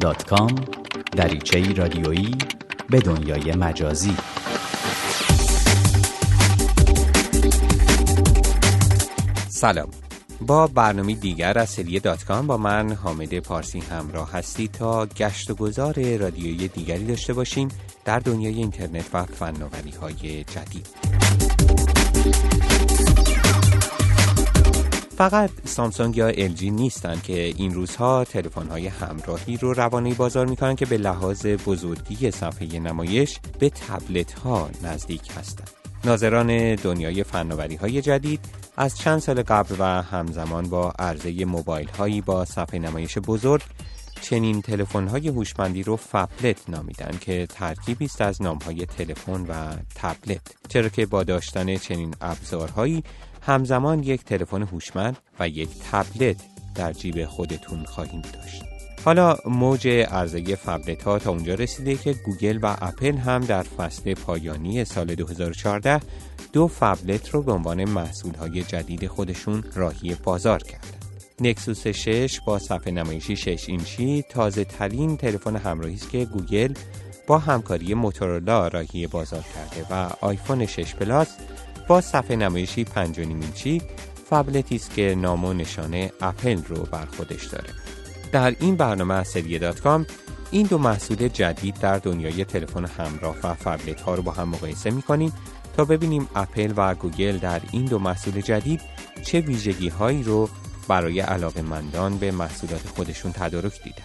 دات کام دریچه رادیویی به دنیای مجازی. سلام. با برنامه دیگر از سری دات کام با من حامد پارسی همراه هستی تا گشت و گذار رادیویی دیگری داشته باشیم در دنیای اینترنت و فناوری های جدید. فقط سامسونگ یا LG نیستن که این روزها تلفن های همراهی رو روانه بازار می‌کنن که به لحاظ بزرگی صفحه نمایش به تبلت ها نزدیک هستند. ناظران دنیای فناوری های جدید از چند سال قبل و همزمان با عرضه موبایل هایی با صفحه نمایش بزرگ چنین تلفن های هوشمندی رو فپلت نامیدن که ترکیبی است از نام های تلفن و تبلت چرا که با داشتن چنین ابزارهایی همزمان یک تلفن هوشمند و یک تبلت در جیب خودتون خواهیم داشت حالا موج عرضه فبلت ها تا اونجا رسیده که گوگل و اپل هم در فصل پایانی سال 2014 دو فبلت رو به عنوان محصول های جدید خودشون راهی بازار کردن. نکسوس 6 با صفحه نمایشی 6 اینچی تازه ترین تلفن همراهی است که گوگل با همکاری موتورولا راهی بازار کرده و آیفون 6 پلاس با صفحه نمایشی 5.5 اینچی فبلتی است که نام و نشانه اپل رو بر خودش داره. در این برنامه سری دات کام این دو محصول جدید در دنیای تلفن همراه و فبلت ها رو با هم مقایسه می کنیم تا ببینیم اپل و گوگل در این دو محصول جدید چه ویژگی هایی رو برای علاقه مندان به محصولات خودشون تدارک دیدن.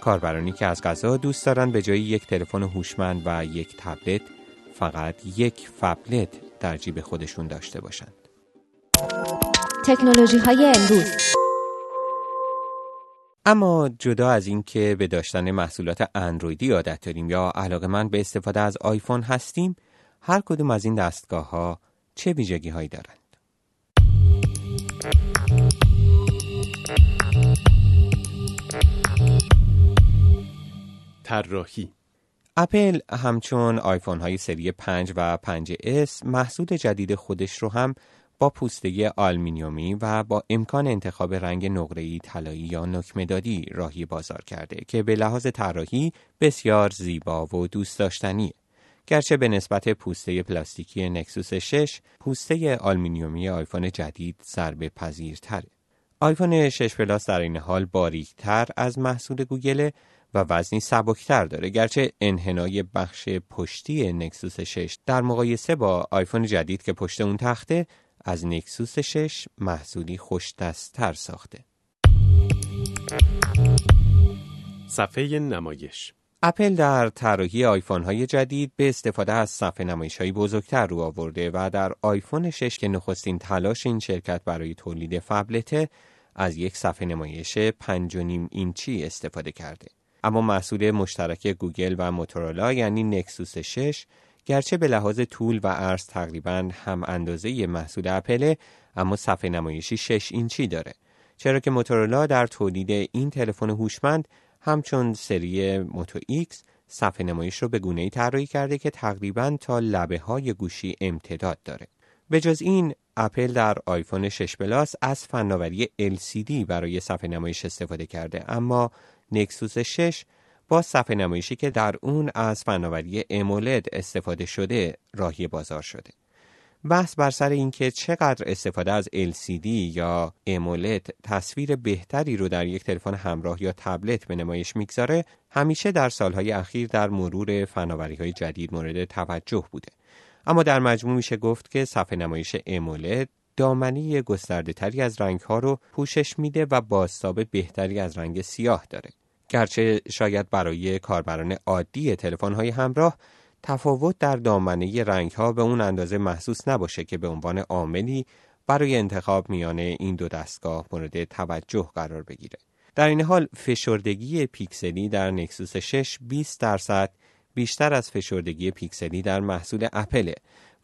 کاربرانی که از غذا دوست دارن به جای یک تلفن هوشمند و یک تبلت فقط یک فبلت در جیب خودشون داشته باشند. تکنولوژی های امروز اما جدا از اینکه به داشتن محصولات اندرویدی عادت داریم یا علاقه من به استفاده از آیفون هستیم هر کدوم از این دستگاه ها چه ویژگی هایی دارند طراحی اپل همچون آیفون های سری 5 و 5S محصول جدید خودش رو هم با پوسته آلومینیومی و با امکان انتخاب رنگ نقره‌ای طلایی یا نوک‌مدادی راهی بازار کرده که به لحاظ طراحی بسیار زیبا و دوست داشتنیه. گرچه به نسبت پوسته پلاستیکی نکسوس 6 پوسته آلومینیومی آیفون جدید ضربه پذیرتره. آیفون 6 پلاس در این حال باریکتر از محصول گوگل و وزنی سبکتر داره گرچه انحنای بخش پشتی نکسوس 6 در مقایسه با آیفون جدید که پشت اون تخته از نکسوس 6 محصولی خوشدستتر ساخته. صفحه نمایش اپل در طراحی آیفون های جدید به استفاده از صفحه نمایش های بزرگتر رو آورده و در آیفون 6 که نخستین تلاش این شرکت برای تولید فبلته از یک صفحه نمایش 5.5 اینچی استفاده کرده. اما محصول مشترک گوگل و موتورولا یعنی نکسوس 6 گرچه به لحاظ طول و عرض تقریبا هم اندازه محصول اپل اما صفحه نمایشی 6 اینچی داره. چرا که موتورولا در تولید این تلفن هوشمند همچون سری موتو ایکس صفحه نمایش رو به گونه ای طراحی کرده که تقریبا تا لبه های گوشی امتداد داره. به جز این اپل در آیفون 6 پلاس از فناوری LCD برای صفحه نمایش استفاده کرده اما نکسوس 6 با صفحه نمایشی که در اون از فناوری امولد استفاده شده راهی بازار شده. بحث بر سر اینکه چقدر استفاده از LCD یا امولد تصویر بهتری رو در یک تلفن همراه یا تبلت به نمایش می‌گذاره همیشه در سالهای اخیر در مرور فناوری های جدید مورد توجه بوده. اما در مجموع میشه گفت که صفحه نمایش امولد دامنی گسترده تری از رنگ ها رو پوشش میده و بازتاب بهتری از رنگ سیاه داره. گرچه شاید برای کاربران عادی تلفن های همراه تفاوت در دامنه رنگ ها به اون اندازه محسوس نباشه که به عنوان عاملی برای انتخاب میان این دو دستگاه مورد توجه قرار بگیره. در این حال فشردگی پیکسلی در نکسوس 6 20 درصد بیشتر از فشردگی پیکسلی در محصول اپله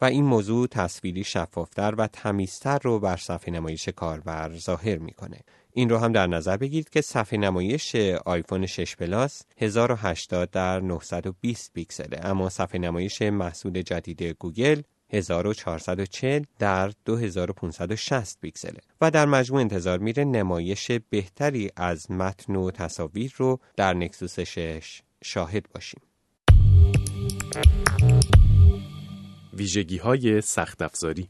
و این موضوع تصویری شفافتر و تمیزتر رو بر صفحه نمایش کاربر ظاهر می‌کنه. این رو هم در نظر بگیرید که صفحه نمایش آیفون 6 پلاس 1080 در 920 پیکسله اما صفحه نمایش محصول جدید گوگل 1440 در 2560 پیکسله و در مجموع انتظار میره نمایش بهتری از متن و تصاویر رو در نکسوس 6 شاهد باشیم. ویژگی های سخت افزاری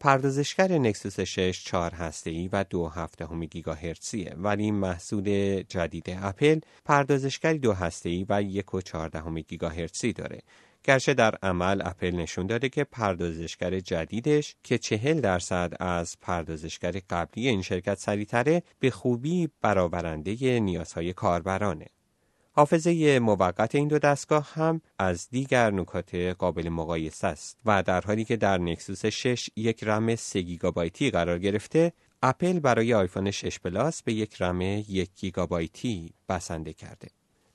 پردازشگر نکسوس 6 4 هسته ای و 2 هفته گیگاهرتزیه. ولی محصول جدید اپل پردازشگری دو هسته ای و 1 و 14 گیگاهرتزی داره. گرچه در عمل اپل نشون داده که پردازشگر جدیدش که چهل درصد از پردازشگر قبلی این شرکت سریعتره به خوبی برآورنده نیازهای کاربرانه. حافظه موقت این دو دستگاه هم از دیگر نکات قابل مقایسه است و در حالی که در نکسوس 6 یک رم 3 گیگابایتی قرار گرفته اپل برای آیفون 6 پلاس به یک رم 1 گیگابایتی بسنده کرده.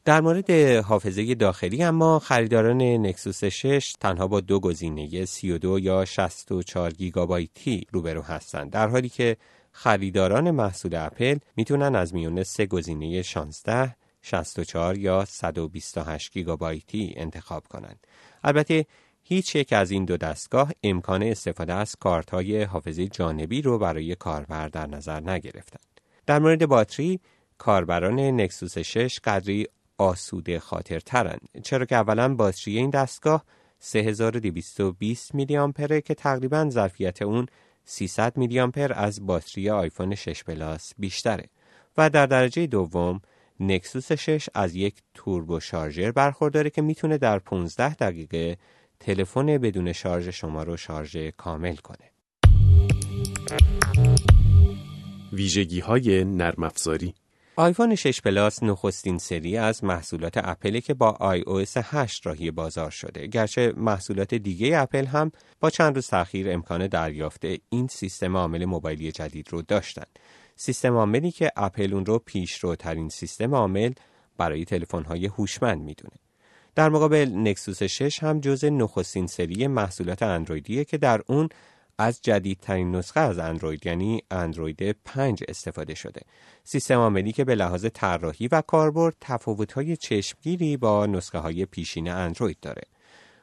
در مورد حافظه داخلی اما خریداران نکسوس 6 تنها با دو گزینه 32 یا 64 گیگابایتی روبرو هستند در حالی که خریداران محصول اپل می‌تونن از میون سه گزینه 16 64 یا 128 گیگابایتی انتخاب کنند. البته هیچ یک از این دو دستگاه امکان استفاده از کارت های حافظه جانبی رو برای کاربر در نظر نگرفتند. در مورد باتری کاربران نکسوس 6 قدری آسوده خاطر ترن چرا که اولا باتری این دستگاه 3220 میلی آمپره که تقریبا ظرفیت اون 300 میلی آمپر از باتری آیفون 6 پلاس بیشتره و در درجه دوم نکسوس 6 از یک توربو شارژر برخورداره که می‌تونه در 15 دقیقه تلفن بدون شارژ شما رو شارژ کامل کنه. ویژگی های نرم افزاری آیفون 6 پلاس نخستین سری از محصولات اپل که با آی او 8 راهی بازار شده. گرچه محصولات دیگه اپل هم با چند روز تاخیر امکان دریافت این سیستم عامل موبایلی جدید رو داشتند سیستم عاملی که اپل اون رو پیشروترین سیستم عامل برای های هوشمند می‌دونه در مقابل نکسوس 6 هم جزء نخستین سری محصولات اندرویدیه که در اون از جدیدترین نسخه از اندروید یعنی اندروید 5 استفاده شده. سیستم عاملی که به لحاظ طراحی و کاربرد تفاوت‌های چشمگیری با نسخه های پیشین اندروید داره.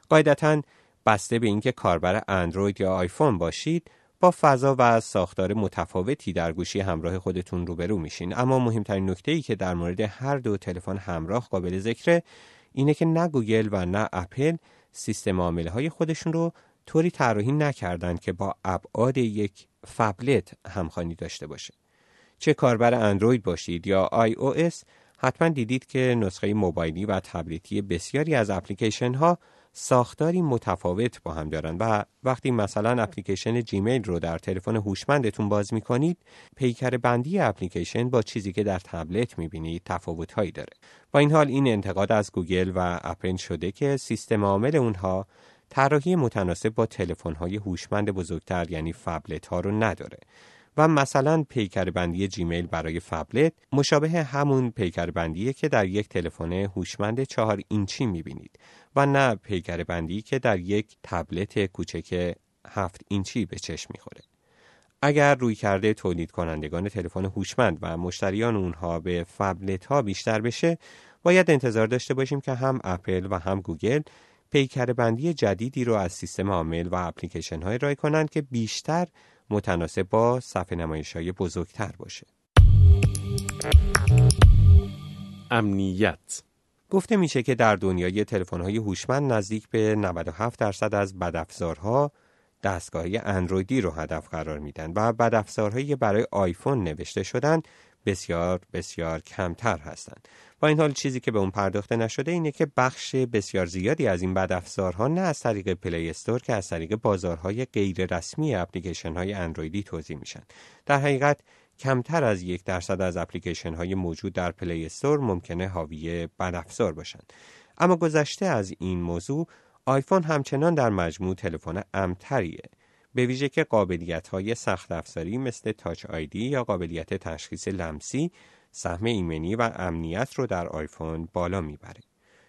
قاعدتا بسته به اینکه کاربر اندروید یا آیفون باشید با فضا و ساختار متفاوتی در گوشی همراه خودتون روبرو میشین. اما مهمترین نکته ای که در مورد هر دو تلفن همراه قابل ذکره اینه که نه گوگل و نه اپل سیستم عامل های خودشون رو طوری طراحی نکردند که با ابعاد یک فبلت همخوانی داشته باشه. چه کاربر اندروید باشید یا iOS حتما دیدید که نسخه موبایلی و تبلتی بسیاری از اپلیکیشن ها ساختاری متفاوت با هم دارن و وقتی مثلا اپلیکیشن جیمیل رو در تلفن هوشمندتون باز می کنید پیکر بندی اپلیکیشن با چیزی که در تبلت می بینید تفاوت هایی داره. با این حال این انتقاد از گوگل و اپل شده که سیستم عامل اونها طراحی متناسب با های هوشمند بزرگتر یعنی فبلت ها رو نداره. و مثلا پیکر بندی جیمیل برای فبلت مشابه همون پیکر بندیه که در یک تلفن هوشمند چهار اینچی می‌بینید و نه پیکر بندی که در یک تبلت کوچک هفت اینچی به چشم می‌خوره. اگر رویکرد تولید کنندگان تلفن هوشمند و مشتریان اونها به فبلت ها بیشتر بشه باید انتظار داشته باشیم که هم اپل و هم گوگل پیکر بندی جدیدی رو از سیستم عامل و اپلیکیشن ها ارائه کنند که بیشتر متناسب با صفحه نمایش های بزرگتر باشه. امنیت گفته میشه که در دنیای تلفن های هوشمند نزدیک به 97 درصد از بدافزارها دستگاه های اندرویدی رو هدف قرار میدن و بدافزارهایی برای آیفون نوشته شدن بسیار بسیار کمتر هستند. با این حال چیزی که به اون پرداخته نشده اینه که بخش بسیار زیادی از این بدافزارها نه از طریق پلی استور که از طریق بازارهای غیر رسمی اپلیکیشن های اندرویدی توزیع میشن. در حقیقت کمتر از یک درصد از اپلیکیشن های موجود در پلی استور ممکنه حاوی بدافزار باشند. اما گذشته از این موضوع آیفون همچنان در مجموع تلفن امن‌تریه به ویژه که قابلیت های سخت افزاری مثل تاچ آیدی یا قابلیت تشخیص لمسی سهم ایمنی و امنیت رو در آیفون بالا می‌بره.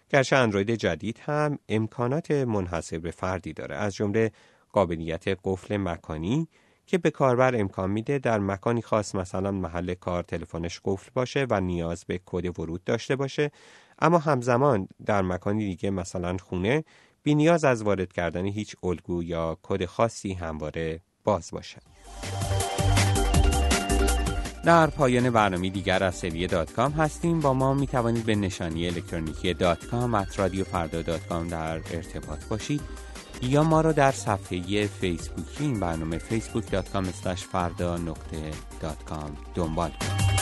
گرچه اندروید جدید هم امکانات منحصر به فردی داره از جمله قابلیت قفل مکانی که به کاربر امکان میده در مکانی خاص مثلا محل کار تلفنش قفل باشه و نیاز به کد ورود داشته باشه اما همزمان در مکانی دیگه مثلا خونه بی نیاز از وارد کردن هیچ الگو یا کد خاصی همواره باز باشد. در پایان برنامه دیگر از سری dot com هستیم. با ما می توانید به نشانی الکترونیکی dot com at رادیو فردا dot com در ارتباط باشید. یا ما را در صفحه فیسبوکی این برنامه facebook.com فردا نقطه dot com دنبال کنید.